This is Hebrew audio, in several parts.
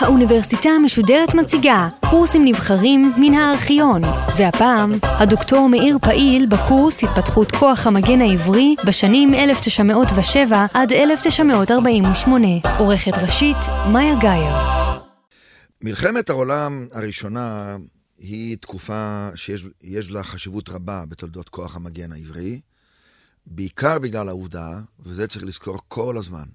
האוניברסיטה המשודרת מציגה קורסים נבחרים מן הארכיון, והפעם הדוקטור מאיר פעיל בקורס התפתחות כוח המגן העברי בשנים 1907 עד 1948. עורכת ראשית, מאיה גאייר. מלחמת העולם הראשונה היא תקופה שיש לה חשיבות רבה בתולדות כוח המגן העברי, בעיקר בגלל העובדה, וזה צריך לזכור כל הזמן,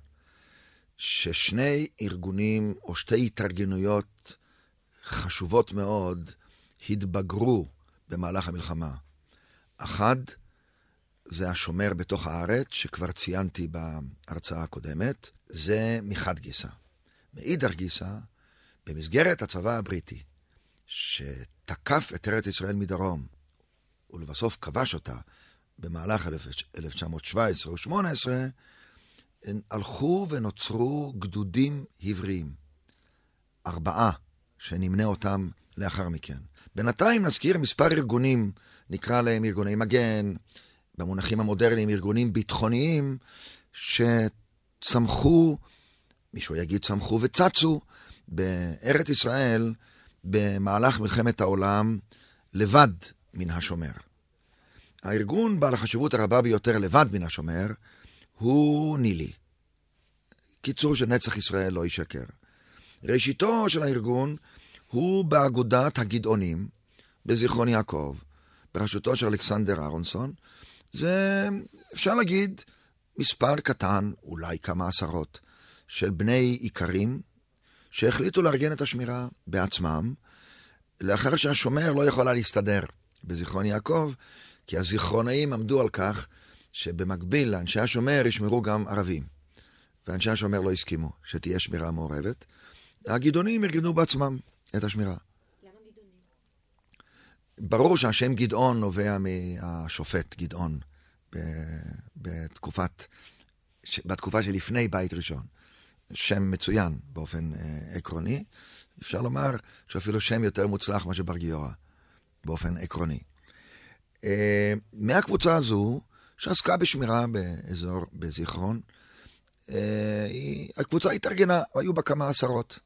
ששני ארגונים או שתי התארגנויות חשובות מאוד התבגרו במהלך המלחמה. אחד, זה השומר בתוך הארץ, שכבר ציינתי בהרצאה הקודמת, זה מחד גיסא. מאידך גיסא, במסגרת הצבא הבריטי, שתקף את ארץ ישראל מדרום, ולבסוף כבש אותה במהלך 1917 או 18, הלכו ונוצרו גדודים עבריים. ארבעה, שנמנה אותם לאחר מכן. בינתיים נזכיר מספר ארגונים, נקרא להם ארגוני מגן, במונחים המודרניים ארגונים ביטחוניים, שצמחו, מישהו יגיד צמחו וצצו, בארץ ישראל במהלך מלחמת העולם לבד מן השומר. הארגון בעל החשיבות הרבה ביותר לבד מן השומר הוא נילי. קיצור של נצח ישראל לא ישקר. ראשיתו של הארגון הוא באגודת הגדעונים בזיכרון יעקב, בראשותו של אלכסנדר אהרונסון. זה, אפשר להגיד, מספר קטן, אולי כמה עשרות, של בני איכרים שהחליטו לארגן את השמירה בעצמם, לאחר שהשומר לא יכול היה להסתדר בזיכרון יעקב, כי הזיכרונאים עמדו על כך שבמקביל לאנשי השומר ישמרו גם ערבים. ואנשי השומר לא הסכימו שתהיה שמירה מעורבת. הגדעונים ארגנו בעצמם את השמירה. ברור שהשם גדעון נובע מהשופט גדעון בתקופת, בתקופה שלפני בית ראשון. שם מצוין באופן אה, עקרוני. אפשר לומר שאפילו שם יותר מוצלח מאשר בר גיורא, באופן עקרוני. אה, מהקבוצה הזו, שעסקה בשמירה באזור, בזיכרון, אה, הקבוצה התארגנה, היו בה כמה עשרות.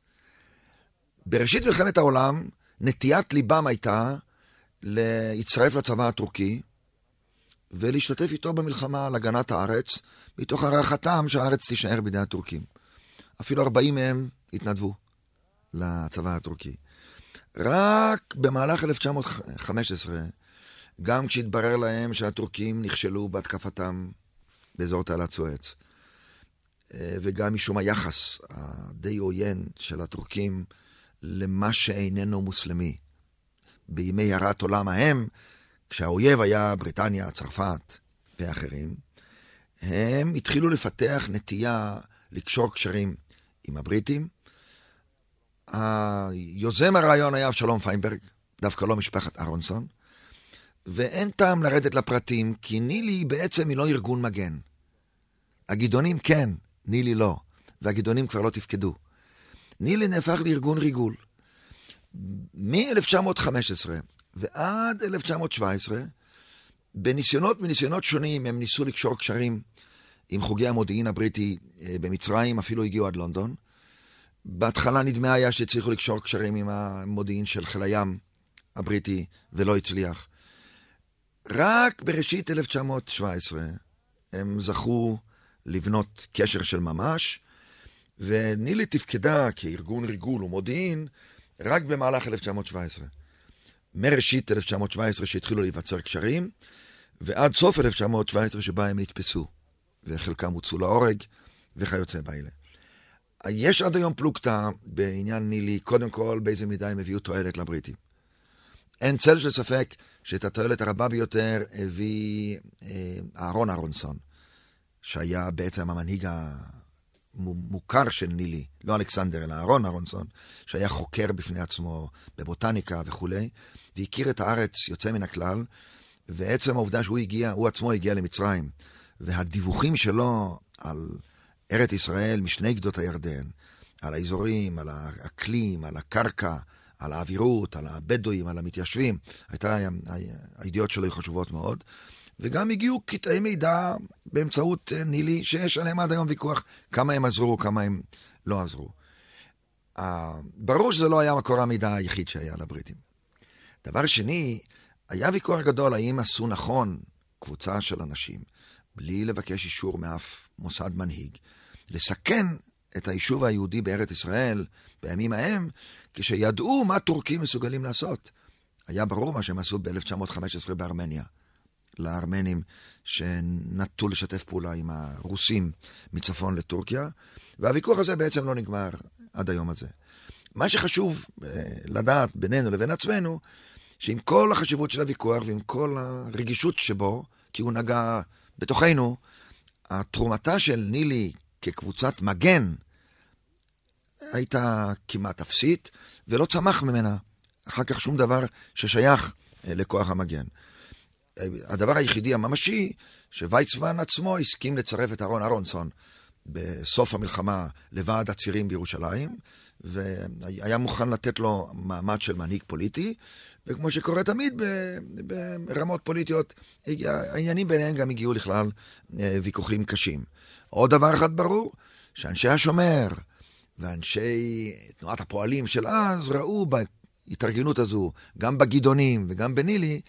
בראשית מלחמת העולם, נטיית ליבם הייתה להצטרף לצבא הטורקי ולהשתתף איתו במלחמה על הגנת הארץ, מתוך הערכתם שהארץ תישאר בידי הטורקים. אפילו 40 מהם התנדבו לצבא הטורקי. רק במהלך 1915, גם כשהתברר להם שהטורקים נכשלו בהתקפתם באזור תעלת סואץ, אה, וגם משום היחס הדי עוין של הטורקים למה שאיננו מוסלמי. בימי הרת עולם ההם, כשהאויב היה בריטניה, צרפת ואחרים, הם התחילו לפתח נטייה לקשור קשרים עם הבריטים. היוזם הרעיון היה אבשלום פיינברג, דווקא לא משפחת אהרונסון, ואין טעם לרדת לפרטים, כי נילי בעצם היא לא ארגון מגן. הגדעונים כן, נילי לא, והגדעונים כבר לא תפקדו. נילי נהפך לארגון ריגול. מ-1915 ועד 1917, בניסיונות מניסיונות שונים הם ניסו לקשור קשרים עם חוגי המודיעין הבריטי אה, במצרים, אפילו הגיעו עד לונדון. בהתחלה נדמה היה שהצליחו לקשור קשרים עם המודיעין של חיל הים הבריטי, ולא הצליח. רק בראשית 1917 הם זכו לבנות קשר של ממש, ונילי תפקדה כארגון ריגול ומודיעין רק במהלך 1917. מראשית 1917 שהתחילו להיווצר קשרים, ועד סוף 1917 שבה הם נתפסו. וחלקם הוצאו להורג, וכיוצא באלה. יש עד היום פלוגתא בעניין נילי, קודם כל באיזה מידה הם הביאו תועלת לבריטים. אין צל של ספק שאת התועלת הרבה ביותר הביא אה, אהרון אהרונסון, שהיה בעצם המנהיג המוכר של נילי, לא אלכסנדר, אלא אהרון אהרונסון, שהיה חוקר בפני עצמו בבוטניקה וכולי, והכיר את הארץ יוצא מן הכלל, ועצם העובדה שהוא הגיע, הוא עצמו הגיע למצרים, והדיווחים שלו על ארץ ישראל משני גדות הירדן, על האזורים, על האקלים, על הקרקע, על האווירות, על הבדואים, על המתיישבים, הייתה, הידיעות שלו היו חשובות מאוד. וגם הגיעו קטעי מידע באמצעות אה, נילי, שיש עליהם עד היום ויכוח כמה הם עזרו, כמה הם לא עזרו. Uh, ברור שזה לא היה מקור המידע היחיד שהיה לבריטים. דבר שני, היה ויכוח גדול האם עשו נכון קבוצה של אנשים, בלי לבקש אישור מאף מוסד מנהיג, לסכן את היישוב היהודי בארץ ישראל בימים ההם, כשידעו מה טורקים מסוגלים לעשות. היה ברור מה שהם עשו ב-1915 בארמניה. לארמנים שנטו לשתף פעולה עם הרוסים מצפון לטורקיה, והוויכוח הזה בעצם לא נגמר עד היום הזה. מה שחשוב אה, לדעת בינינו לבין עצמנו, שעם כל החשיבות של הוויכוח ועם כל הרגישות שבו, כי הוא נגע בתוכנו, התרומתה של נילי כקבוצת מגן הייתה כמעט אפסית, ולא צמח ממנה אחר כך שום דבר ששייך אה, לכוח המגן. הדבר היחידי הממשי, שוויצמן עצמו הסכים לצרף את אהרון אהרונסון בסוף המלחמה לוועד הצירים בירושלים, והיה מוכן לתת לו מעמד של מנהיג פוליטי, וכמו שקורה תמיד ברמות פוליטיות, העניינים ביניהם גם הגיעו לכלל אה, ויכוחים קשים. עוד דבר אחד ברור, שאנשי השומר ואנשי תנועת הפועלים של אז ראו בהתארגנות הזו, גם בגדעונים וגם בנילי,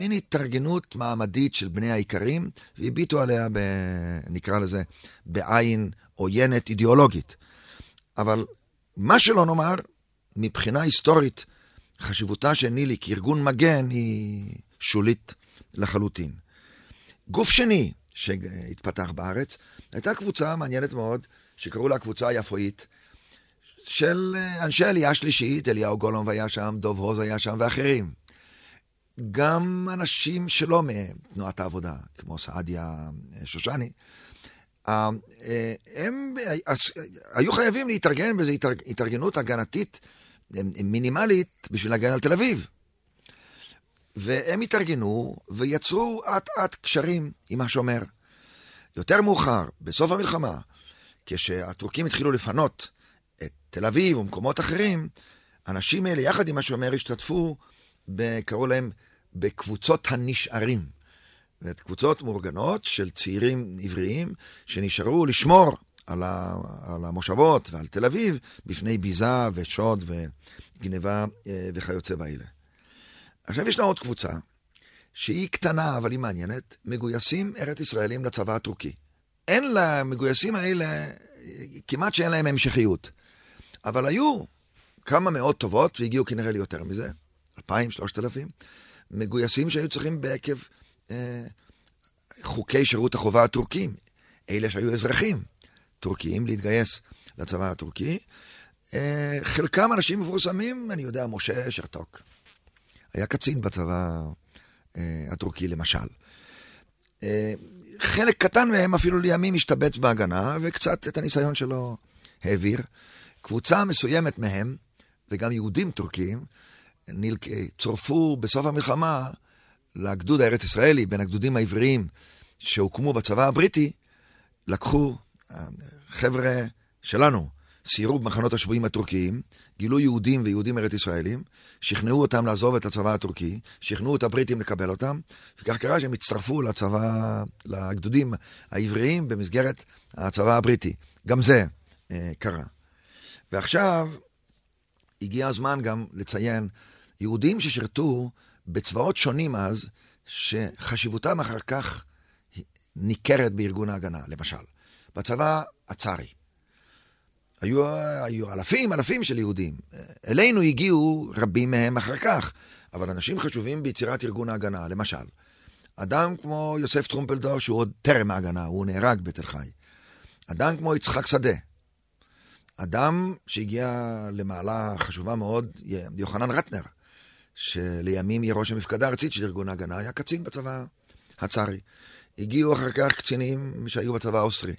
מין התארגנות מעמדית של בני האיכרים, והביטו עליה, ב, נקרא לזה, בעין עוינת אידיאולוגית. אבל מה שלא נאמר, מבחינה היסטורית, חשיבותה של נילי כארגון מגן היא שולית לחלוטין. גוף שני שהתפתח בארץ, הייתה קבוצה מעניינת מאוד, שקראו לה הקבוצה היפואית, של אנשי עלייה שלישית, אליהו גולום היה שם, דוב הוז היה שם ואחרים. גם אנשים שלא מתנועת העבודה, כמו סעדיה שושני, אה, הם היו חייבים להתארגן באיזו התארגנות הגנתית מינימלית בשביל להגן על תל אביב. והם התארגנו ויצרו אט אט קשרים עם השומר. יותר מאוחר, בסוף המלחמה, כשהטורקים התחילו לפנות את תל אביב ומקומות אחרים, האנשים האלה, יחד עם השומר, השתתפו, קראו להם בקבוצות הנשארים. זאת קבוצות מאורגנות של צעירים עבריים שנשארו לשמור על, ה, על המושבות ועל תל אביב בפני ביזה ושוד וגניבה אה, וכיוצא באלה. עכשיו יש לה עוד קבוצה, שהיא קטנה אבל היא מעניינת, מגויסים ארץ ישראלים לצבא הטורקי. אין למגויסים האלה, כמעט שאין להם המשכיות. אבל היו כמה מאות טובות, והגיעו כנראה ליותר מזה, אלפיים, שלושת אלפים, מגויסים שהיו צריכים בעקב אה, חוקי שירות החובה הטורקים, אלה שהיו אזרחים טורקיים, להתגייס לצבא הטורקי. אה, חלקם אנשים מפורסמים, אני יודע, משה שרתוק. היה קצין בצבא אה, הטורקי, למשל. אה, חלק קטן מהם אפילו לימים השתבץ בהגנה, וקצת את הניסיון שלו העביר. קבוצה מסוימת מהם, וגם יהודים טורקים. צורפו בסוף המלחמה לגדוד הארץ-ישראלי, בין הגדודים העבריים שהוקמו בצבא הבריטי, לקחו אה, חבר'ה שלנו, סיירו במחנות השבויים הטורקיים, גילו יהודים ויהודים ארץ-ישראלים, שכנעו אותם לעזוב את הצבא הטורקי, שכנעו את הבריטים לקבל אותם, וכך קרה שהם הצטרפו לצבא, לגדודים העבריים במסגרת הצבא הבריטי. גם זה אה, קרה. ועכשיו הגיע הזמן גם לציין יהודים ששירתו בצבאות שונים אז, שחשיבותם אחר כך ניכרת בארגון ההגנה, למשל. בצבא הצארי. היו, היו אלפים, אלפים של יהודים. אלינו הגיעו רבים מהם אחר כך, אבל אנשים חשובים ביצירת ארגון ההגנה, למשל. אדם כמו יוסף טרומפלדור, שהוא עוד טרם ההגנה, הוא נהרג בתל חי. אדם כמו יצחק שדה. אדם שהגיע למעלה חשובה מאוד, יוחנן רטנר. שלימים יהיה ראש המפקדה הארצית של ארגון ההגנה, היה קצין בצבא הצארי. הגיעו אחר כך קצינים שהיו בצבא האוסטרי.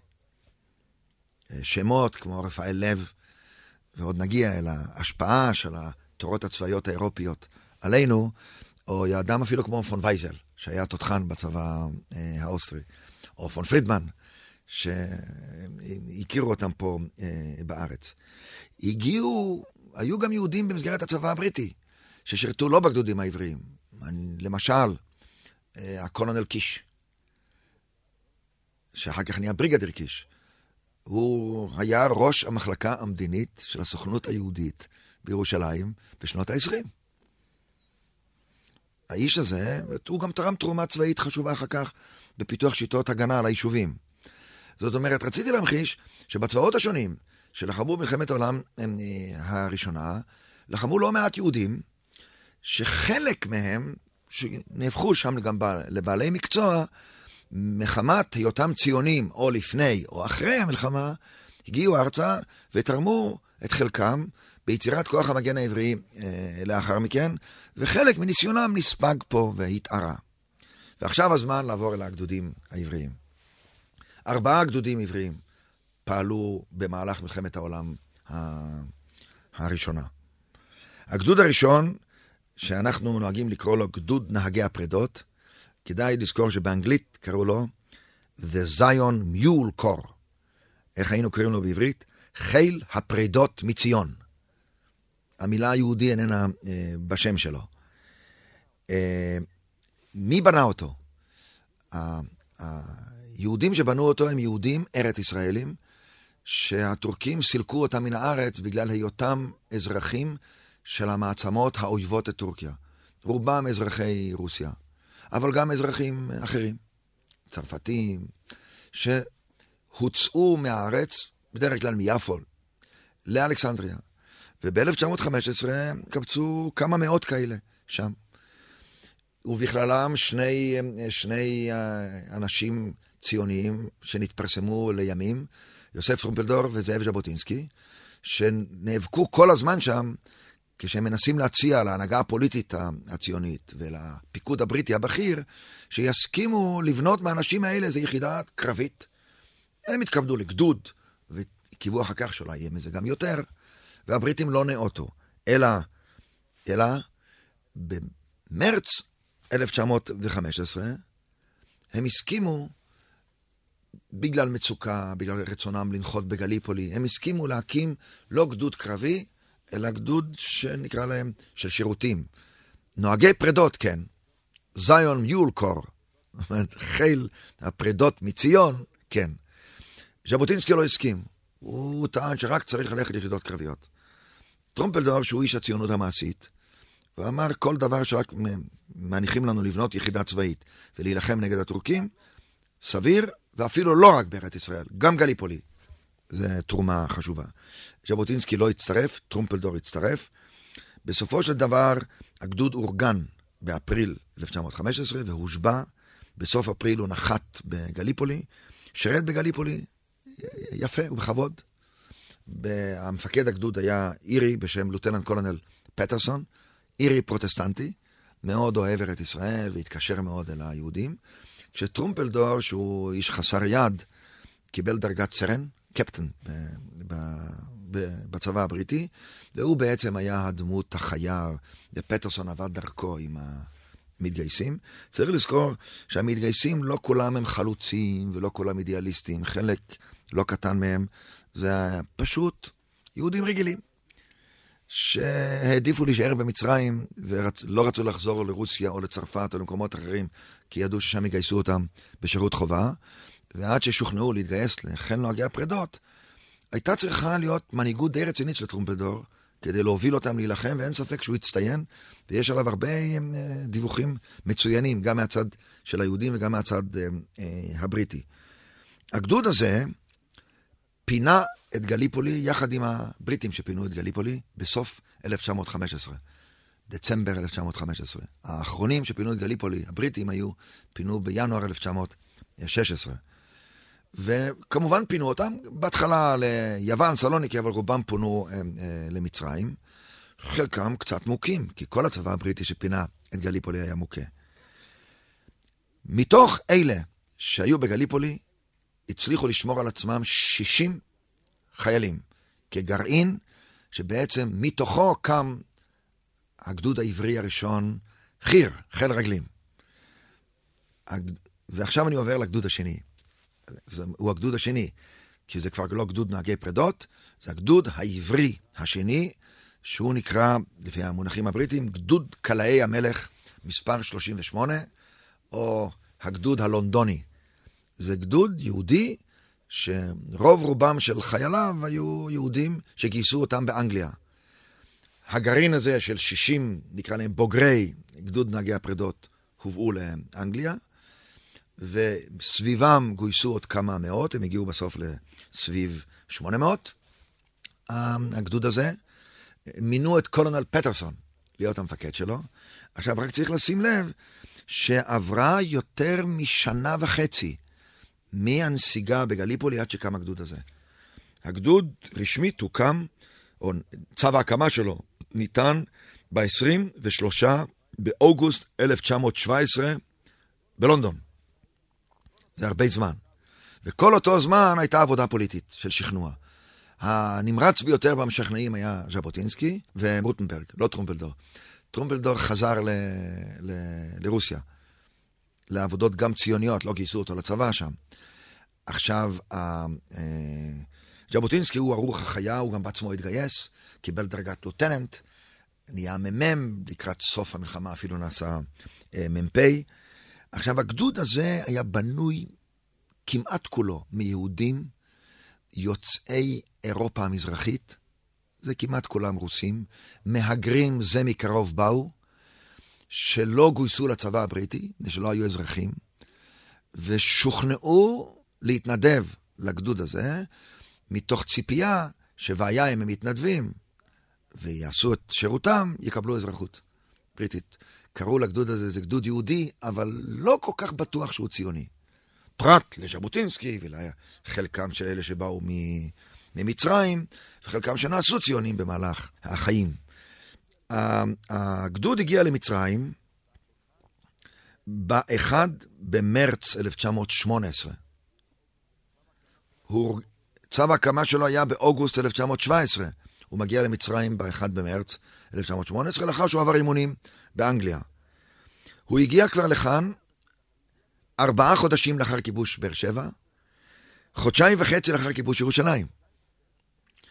שמות כמו רפאל לב, ועוד נגיע אל ההשפעה של התורות הצבאיות האירופיות עלינו, או אדם אפילו כמו פון וייזל, שהיה תותחן בצבא אה, האוסטרי, או פון פרידמן, שהכירו אותם פה אה, בארץ. הגיעו, היו גם יהודים במסגרת הצבא הבריטי, ששירתו לא בגדודים העבריים. למשל, אה, הקולונל קיש, שאחר כך נהיה בריגדיר קיש. הוא היה ראש המחלקה המדינית של הסוכנות היהודית בירושלים בשנות ה-20. האיש הזה, הוא גם תרם תרומה צבאית חשובה אחר כך בפיתוח שיטות הגנה על היישובים. זאת אומרת, רציתי להמחיש שבצבאות השונים שלחמו במלחמת העולם אה, הראשונה, לחמו לא מעט יהודים, שחלק מהם, שנהפכו שם גם לבעלי מקצוע, מחמת היותם ציונים, או לפני או אחרי המלחמה, הגיעו ארצה ותרמו את חלקם ביצירת כוח המגן העברי אה, לאחר מכן, וחלק מניסיונם נספג פה והתערה. ועכשיו הזמן לעבור אל הגדודים העבריים. ארבעה גדודים עבריים פעלו במהלך מלחמת העולם הראשונה. הגדוד הראשון, שאנחנו נוהגים לקרוא לו גדוד נהגי הפרדות, כדאי לזכור שבאנגלית קראו לו The Zion Mule Corps. איך היינו קוראים לו בעברית? חיל הפרדות מציון. המילה היהודי איננה אה, בשם שלו. אה, מי בנה אותו? היהודים שבנו אותו הם יהודים ארץ ישראלים, שהטורקים סילקו אותם מן הארץ בגלל היותם אזרחים של המעצמות האויבות את טורקיה. רובם אזרחי רוסיה, אבל גם אזרחים אחרים, צרפתים, שהוצאו מהארץ, בדרך כלל מיפו, לאלכסנדריה. וב-1915 קבצו כמה מאות כאלה שם. ובכללם שני, שני אה, אנשים ציוניים שנתפרסמו לימים, יוסף טרומפלדור וזאב ז'בוטינסקי, שנאבקו כל הזמן שם כשהם מנסים להציע להנהגה הפוליטית הציונית ולפיקוד הבריטי הבכיר, שיסכימו לבנות מהאנשים האלה איזו יחידה קרבית. הם התכוונו לגדוד, וקיוו אחר כך שאולי יהיה מזה גם יותר, והבריטים לא נאותו. אלא, אלא במרץ 1915 הם הסכימו בגלל מצוקה, בגלל רצונם לנחות בגליפולי, הם הסכימו להקים לא גדוד קרבי, אלא גדוד שנקרא להם של שירותים. נוהגי פרדות, כן. זיון מיול קור, זאת אומרת, חיל הפרדות מציון, כן. ז'בוטינסקי לא הסכים. הוא טען שרק צריך ללכת ליחידות קרביות. טרומפלדור, שהוא איש הציונות המעשית, הוא אמר כל דבר שרק מניחים לנו לבנות יחידה צבאית ולהילחם נגד הטורקים, סביר, ואפילו לא רק בארץ ישראל, גם גליפולי. זו תרומה חשובה. ז'בוטינסקי לא הצטרף, טרומפלדור הצטרף. בסופו של דבר, הגדוד אורגן באפריל 1915 והושבע. בסוף אפריל הוא נחת בגליפולי, שירת בגליפולי יפה ובכבוד. המפקד הגדוד היה אירי בשם lieutenant colonel פטרסון, אירי פרוטסטנטי, מאוד אוהב ארץ ישראל והתקשר מאוד אל היהודים. כשטרומפלדור, שהוא איש חסר יד, קיבל דרגת סרן, קפטן בצבא הבריטי, והוא בעצם היה הדמות החיה, ופטרסון עבד דרכו עם המתגייסים. צריך לזכור שהמתגייסים לא כולם הם חלוצים ולא כולם אידיאליסטים, חלק לא קטן מהם זה פשוט יהודים רגילים. שהעדיפו להישאר במצרים ולא רצו לחזור לרוסיה או לצרפת או למקומות אחרים, כי ידעו ששם יגייסו אותם בשירות חובה, ועד ששוכנעו להתגייס לחיל נוהגי הפרדות, הייתה צריכה להיות מנהיגות די רצינית של טרומפלדור, כדי להוביל אותם להילחם, ואין ספק שהוא הצטיין, ויש עליו הרבה אה, דיווחים מצוינים, גם מהצד של היהודים וגם מהצד אה, אה, הבריטי. הגדוד הזה פינה את גליפולי יחד עם הבריטים שפינו את גליפולי בסוף 1915, דצמבר 1915. האחרונים שפינו את גליפולי, הבריטים היו, פינו בינואר 1916. וכמובן פינו אותם, בהתחלה ליוון, סלוניקי, אבל רובם פונו אה, אה, למצרים. חלקם קצת מוכים, כי כל הצבא הבריטי שפינה את גליפולי היה מוכה. מתוך אלה שהיו בגליפולי, הצליחו לשמור על עצמם 60 חיילים, כגרעין, שבעצם מתוכו קם הגדוד העברי הראשון, חי"ר, חיל רגלים. ועכשיו אני עובר לגדוד השני. הוא הגדוד השני, כי זה כבר לא גדוד נהגי פרדות, זה הגדוד העברי השני, שהוא נקרא, לפי המונחים הבריטיים, גדוד קלעי המלך מספר 38, או הגדוד הלונדוני. זה גדוד יהודי, שרוב רובם של חייליו היו יהודים שגייסו אותם באנגליה. הגרעין הזה של 60, נקרא להם בוגרי גדוד נהגי הפרדות, הובאו לאנגליה, וסביבם גויסו עוד כמה מאות, הם הגיעו בסוף לסביב 800, הגדוד הזה. מינו את קולונל פטרסון להיות המפקד שלו. עכשיו, רק צריך לשים לב שעברה יותר משנה וחצי מהנסיגה בגליפולי עד שקם הגדוד הזה. הגדוד רשמית הוקם, או צו ההקמה שלו ניתן ב-23 באוגוסט 1917 בלונדון. זה הרבה זמן. וכל אותו זמן הייתה עבודה פוליטית של שכנוע. הנמרץ ביותר במשכנעים היה ז'בוטינסקי ורוטנברג, לא טרומפלדור. טרומפלדור חזר ל, ל, לרוסיה, לעבודות גם ציוניות, לא גייסו אותו לצבא שם. עכשיו, אה, ז'בוטינסקי הוא הרוח החיה, הוא גם בעצמו התגייס, קיבל דרגת לוטננט, נהיה מ"מ, לקראת סוף המלחמה אפילו נעשה אה, מ"פ. עכשיו, הגדוד הזה היה בנוי כמעט כולו מיהודים יוצאי אירופה המזרחית, זה כמעט כולם רוסים, מהגרים זה מקרוב באו, שלא גויסו לצבא הבריטי, שלא היו אזרחים, ושוכנעו להתנדב לגדוד הזה, מתוך ציפייה שוהיה אם הם מתנדבים ויעשו את שירותם, יקבלו אזרחות בריטית. קראו לגדוד הזה, זה גדוד יהודי, אבל לא כל כך בטוח שהוא ציוני. פרט לז'בוטינסקי ולחלקם של אלה שבאו ממצרים, וחלקם שנעשו ציונים במהלך החיים. הגדוד הגיע למצרים ב-1 במרץ 1918. הוא, צו ההקמה שלו היה באוגוסט 1917. הוא מגיע למצרים ב-1 במרץ 1918, לאחר שהוא עבר אימונים באנגליה. הוא הגיע כבר לכאן ארבעה חודשים לאחר כיבוש באר שבע, חודשיים וחצי לאחר כיבוש ירושלים.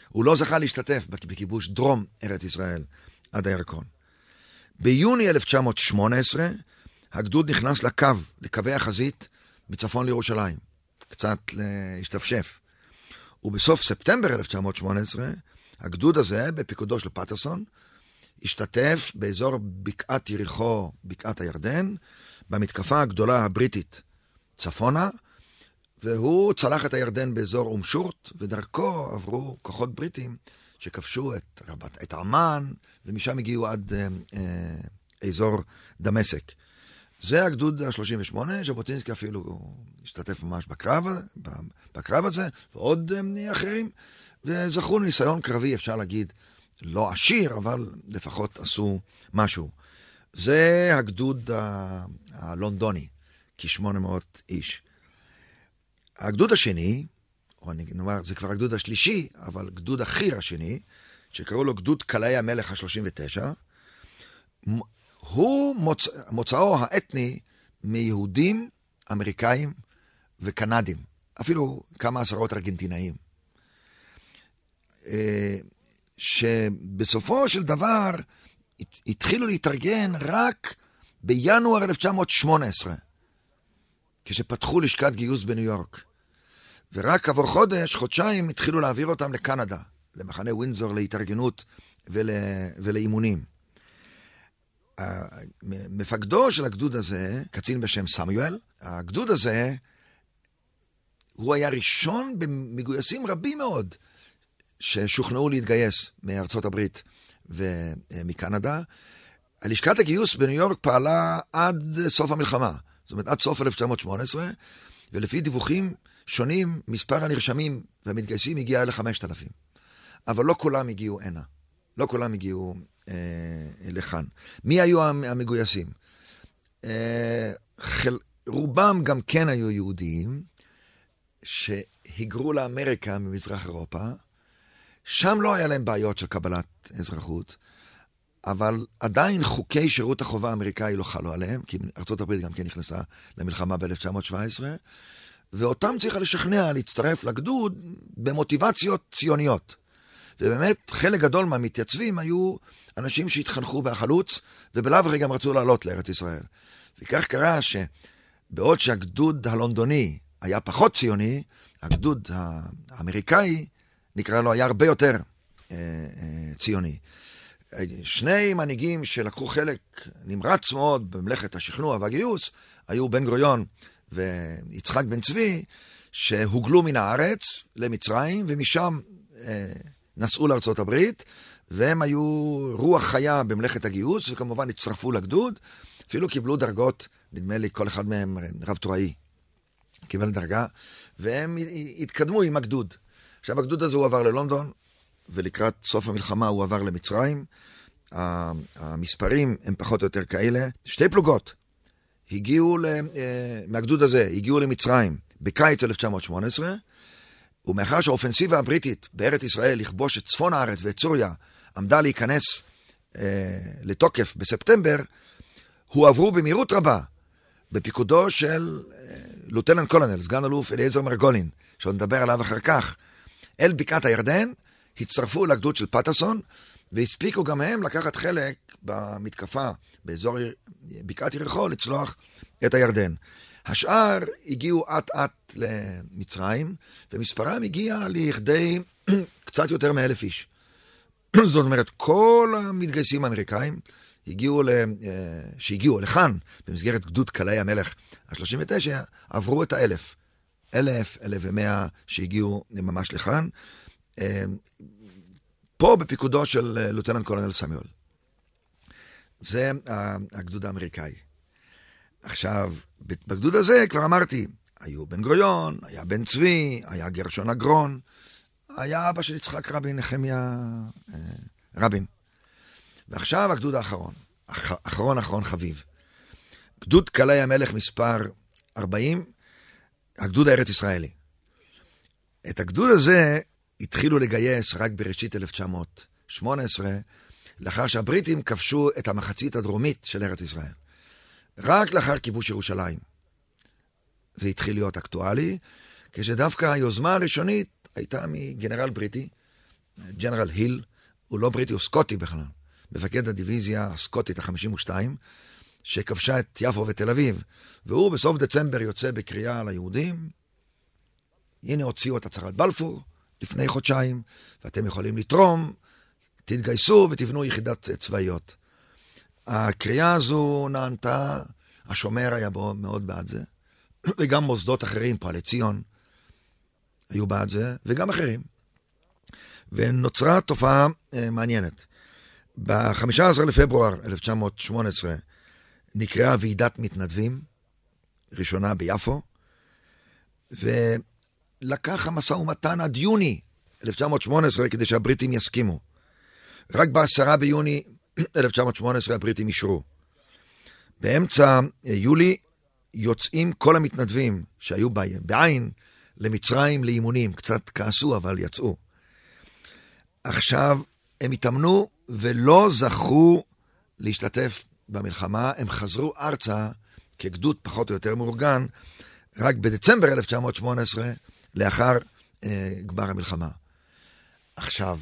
הוא לא זכה להשתתף בכיבוש דרום ארץ ישראל עד הירקון. ביוני 1918 הגדוד נכנס לקו, לקווי החזית מצפון לירושלים. קצת להשתפשף. ובסוף ספטמבר 1918, הגדוד הזה, בפיקודו של פטרסון, השתתף באזור בקעת יריחו, בקעת הירדן, במתקפה הגדולה הבריטית צפונה, והוא צלח את הירדן באזור אום שורט, ודרכו עברו כוחות בריטים שכבשו את, רבת, את עמאן, ומשם הגיעו עד אה, אה, אזור דמשק. זה הגדוד ה-38, ז'בוטינסקי אפילו השתתף ממש בקרב, בקרב הזה, ועוד אה, אחרים, וזכו לניסיון קרבי, אפשר להגיד, לא עשיר, אבל לפחות עשו משהו. זה הגדוד ה- הלונדוני, כ-800 איש. הגדוד השני, או אני נאמר, זה כבר הגדוד השלישי, אבל גדוד החי"ר השני, שקראו לו גדוד קלעי המלך ה-39, הוא מוצ... מוצאו האתני מיהודים, אמריקאים וקנדים, אפילו כמה עשרות ארגנטינאים. אה, שבסופו של דבר התחילו להתארגן רק בינואר 1918, כשפתחו לשכת גיוס בניו יורק. ורק עבור חודש, חודשיים, התחילו להעביר אותם לקנדה, למחנה ווינזור להתארגנות ול... ולאימונים. מפקדו של הגדוד הזה, קצין בשם סמיואל, הגדוד הזה, הוא היה ראשון במגויסים רבים מאוד ששוכנעו להתגייס מארצות הברית ומקנדה. הלשכת הגיוס בניו יורק פעלה עד סוף המלחמה, זאת אומרת עד סוף 1918, ולפי דיווחים שונים, מספר הנרשמים והמתגייסים הגיע ל-5,000. אבל לא כולם הגיעו הנה. לא כולם הגיעו לכאן. מי היו המגויסים? אה, חל... רובם גם כן היו יהודים שהיגרו לאמריקה ממזרח אירופה. שם לא היה להם בעיות של קבלת אזרחות, אבל עדיין חוקי שירות החובה האמריקאי לא חלו עליהם, כי ארה"ב גם כן נכנסה למלחמה ב-1917, ואותם צריכה לשכנע להצטרף לגדוד במוטיבציות ציוניות. ובאמת, חלק גדול מהמתייצבים היו אנשים שהתחנכו בהחלוץ, ובלאו הכי גם רצו לעלות לארץ ישראל. וכך קרה שבעוד שהגדוד הלונדוני היה פחות ציוני, הגדוד האמריקאי, נקרא לו, היה הרבה יותר אה, אה, ציוני. שני מנהיגים שלקחו חלק נמרץ מאוד במלאכת השכנוע והגיוס, היו בן גוריון ויצחק בן צבי, שהוגלו מן הארץ למצרים, ומשם אה, נסעו לארצות הברית, והם היו רוח חיה במלאכת הגיוס, וכמובן הצטרפו לגדוד, אפילו קיבלו דרגות, נדמה לי כל אחד מהם רב טוראי. קיבל דרגה, והם התקדמו עם הגדוד. עכשיו, הגדוד הזה הוא עבר ללונדון, ולקראת סוף המלחמה הוא עבר למצרים. המספרים הם פחות או יותר כאלה. שתי פלוגות הגיעו, אה, מהגדוד הזה, הגיעו למצרים בקיץ 1918, ומאחר שהאופנסיבה הבריטית בארץ ישראל לכבוש את צפון הארץ ואת סוריה עמדה להיכנס אה, לתוקף בספטמבר, הועברו במהירות רבה בפיקודו של אה, לוטננט קולונל, סגן אלוף אליעזר מרגולין, שעוד נדבר עליו אחר כך, אל בקעת הירדן, הצטרפו לגדוד של פטרסון, והספיקו גם הם לקחת חלק במתקפה באזור בקעת יריחו לצלוח את הירדן. השאר הגיעו אט-אט למצרים, ומספרם הגיע לכדי קצת יותר מאלף איש. זאת אומרת, כל המתגייסים האמריקאים הגיעו ל... אה, שהגיעו לכאן, במסגרת גדוד קלעי המלך ה-39, עברו את האלף. אלף, אלף ומאה שהגיעו ממש לכאן. אה, פה בפיקודו של אה, לוטננט קולונל סמיול. זה הגדוד האמריקאי. עכשיו, בגדוד הזה כבר אמרתי, היו בן גוריון, היה בן צבי, היה גרשון אגרון, היה אבא של יצחק רבין, נחמיה אה, רבין. ועכשיו הגדוד האחרון, אחרון אחרון חביב. גדוד קלעי המלך מספר 40, הגדוד הארץ ישראלי. את הגדוד הזה התחילו לגייס רק בראשית 1918, לאחר שהבריטים כבשו את המחצית הדרומית של ארץ ישראל. רק לאחר כיבוש ירושלים. זה התחיל להיות אקטואלי, כשדווקא היוזמה הראשונית הייתה מגנרל בריטי, ג'נרל היל, הוא לא בריטי, הוא סקוטי בכלל, מפקד הדיוויזיה הסקוטית ה-52, שכבשה את יפו ותל אביב. והוא בסוף דצמבר יוצא בקריאה ליהודים, הנה הוציאו את הצהרת בלפור לפני חודשיים, ואתם יכולים לתרום, תתגייסו ותבנו יחידת צבאיות. הקריאה הזו נענתה, השומר היה מאוד בעד זה, וגם מוסדות אחרים, פועלי ציון, היו בעד זה, וגם אחרים. ונוצרה תופעה אה, מעניינת. ב-15 לפברואר 1918 נקראה ועידת מתנדבים, ראשונה ביפו, ולקח המשא ומתן עד יוני 1918 כדי שהבריטים יסכימו. רק ב-10 ביוני 1918 הבריטים אישרו. באמצע יולי יוצאים כל המתנדבים שהיו בעין למצרים לאימונים. קצת כעסו, אבל יצאו. עכשיו, הם התאמנו ולא זכו להשתתף במלחמה. הם חזרו ארצה כגדוד פחות או יותר מאורגן רק בדצמבר 1918, לאחר אה, גמר המלחמה. עכשיו,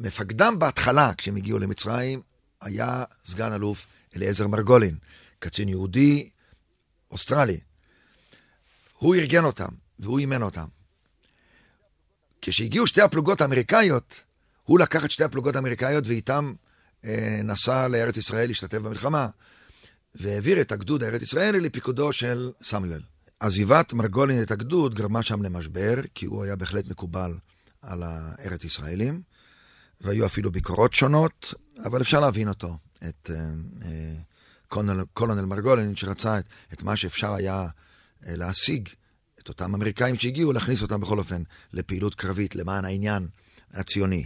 מפקדם בהתחלה, כשהם הגיעו למצרים, היה סגן אלוף אליעזר מרגולין, קצין יהודי אוסטרלי. הוא ארגן אותם, והוא אימן אותם. כשהגיעו שתי הפלוגות האמריקאיות, הוא לקח את שתי הפלוגות האמריקאיות ואיתם אה, נסע לארץ ישראל להשתתף במלחמה, והעביר את הגדוד הארץ ישראלי לפיקודו של סמואל. עזיבת מרגולין את הגדוד גרמה שם למשבר, כי הוא היה בהחלט מקובל על הארץ ישראלים. והיו אפילו ביקורות שונות, אבל אפשר להבין אותו, את אה, אה, קולונל, קולונל מרגולין, שרצה את, את מה שאפשר היה אה, להשיג, את אותם אמריקאים שהגיעו, להכניס אותם בכל אופן לפעילות קרבית, למען העניין הציוני.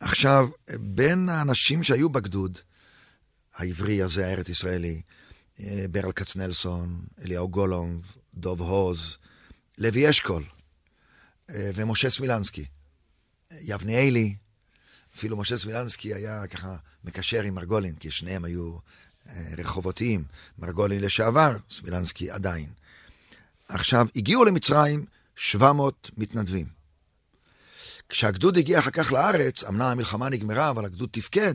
עכשיו, בין האנשים שהיו בגדוד, העברי הזה, הארץ ישראלי, ברל כצנלסון, אליהו גולונג, דוב הוז, לוי אשכול ומשה סמילנסקי, יבניאלי, אפילו משה סמילנסקי היה ככה מקשר עם מרגולין, כי שניהם היו אה, רחובותיים. מרגולין לשעבר, סמילנסקי עדיין. עכשיו, הגיעו למצרים 700 מתנדבים. כשהגדוד הגיע אחר כך לארץ, אמנם המלחמה נגמרה, אבל הגדוד תפקד.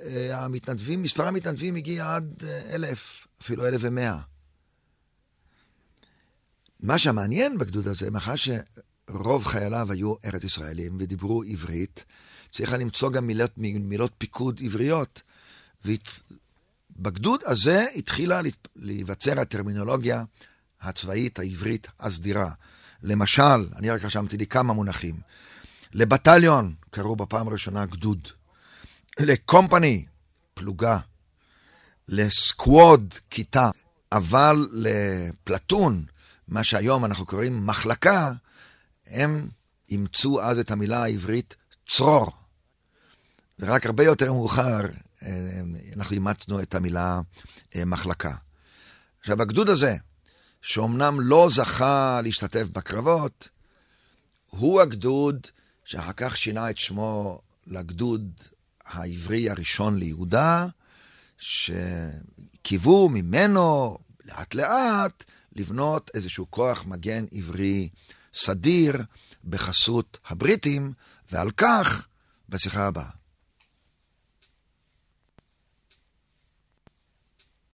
אה, המתנדבים, מספר המתנדבים הגיע עד אה, אלף, אפילו אלף ומאה. מה שמעניין בגדוד הזה, מאחר שרוב חייליו היו ארץ ישראלים ודיברו עברית, צריך למצוא גם מילות, מילות פיקוד עבריות. ובגדוד הזה התחילה להיווצר הטרמינולוגיה הצבאית העברית הסדירה. למשל, אני רק רשמתי לי כמה מונחים. לבטליון קראו בפעם הראשונה גדוד. לקומפני, פלוגה. לסקווד, כיתה. אבל לפלטון, מה שהיום אנחנו קוראים מחלקה, הם אימצו אז את המילה העברית צרור. ורק הרבה יותר מאוחר אנחנו אימצנו את המילה אה, מחלקה. עכשיו, הגדוד הזה, שאומנם לא זכה להשתתף בקרבות, הוא הגדוד שאחר כך שינה את שמו לגדוד העברי הראשון ליהודה, שקיוו ממנו לאט לאט לבנות איזשהו כוח מגן עברי סדיר בחסות הבריטים, ועל כך בשיחה הבאה.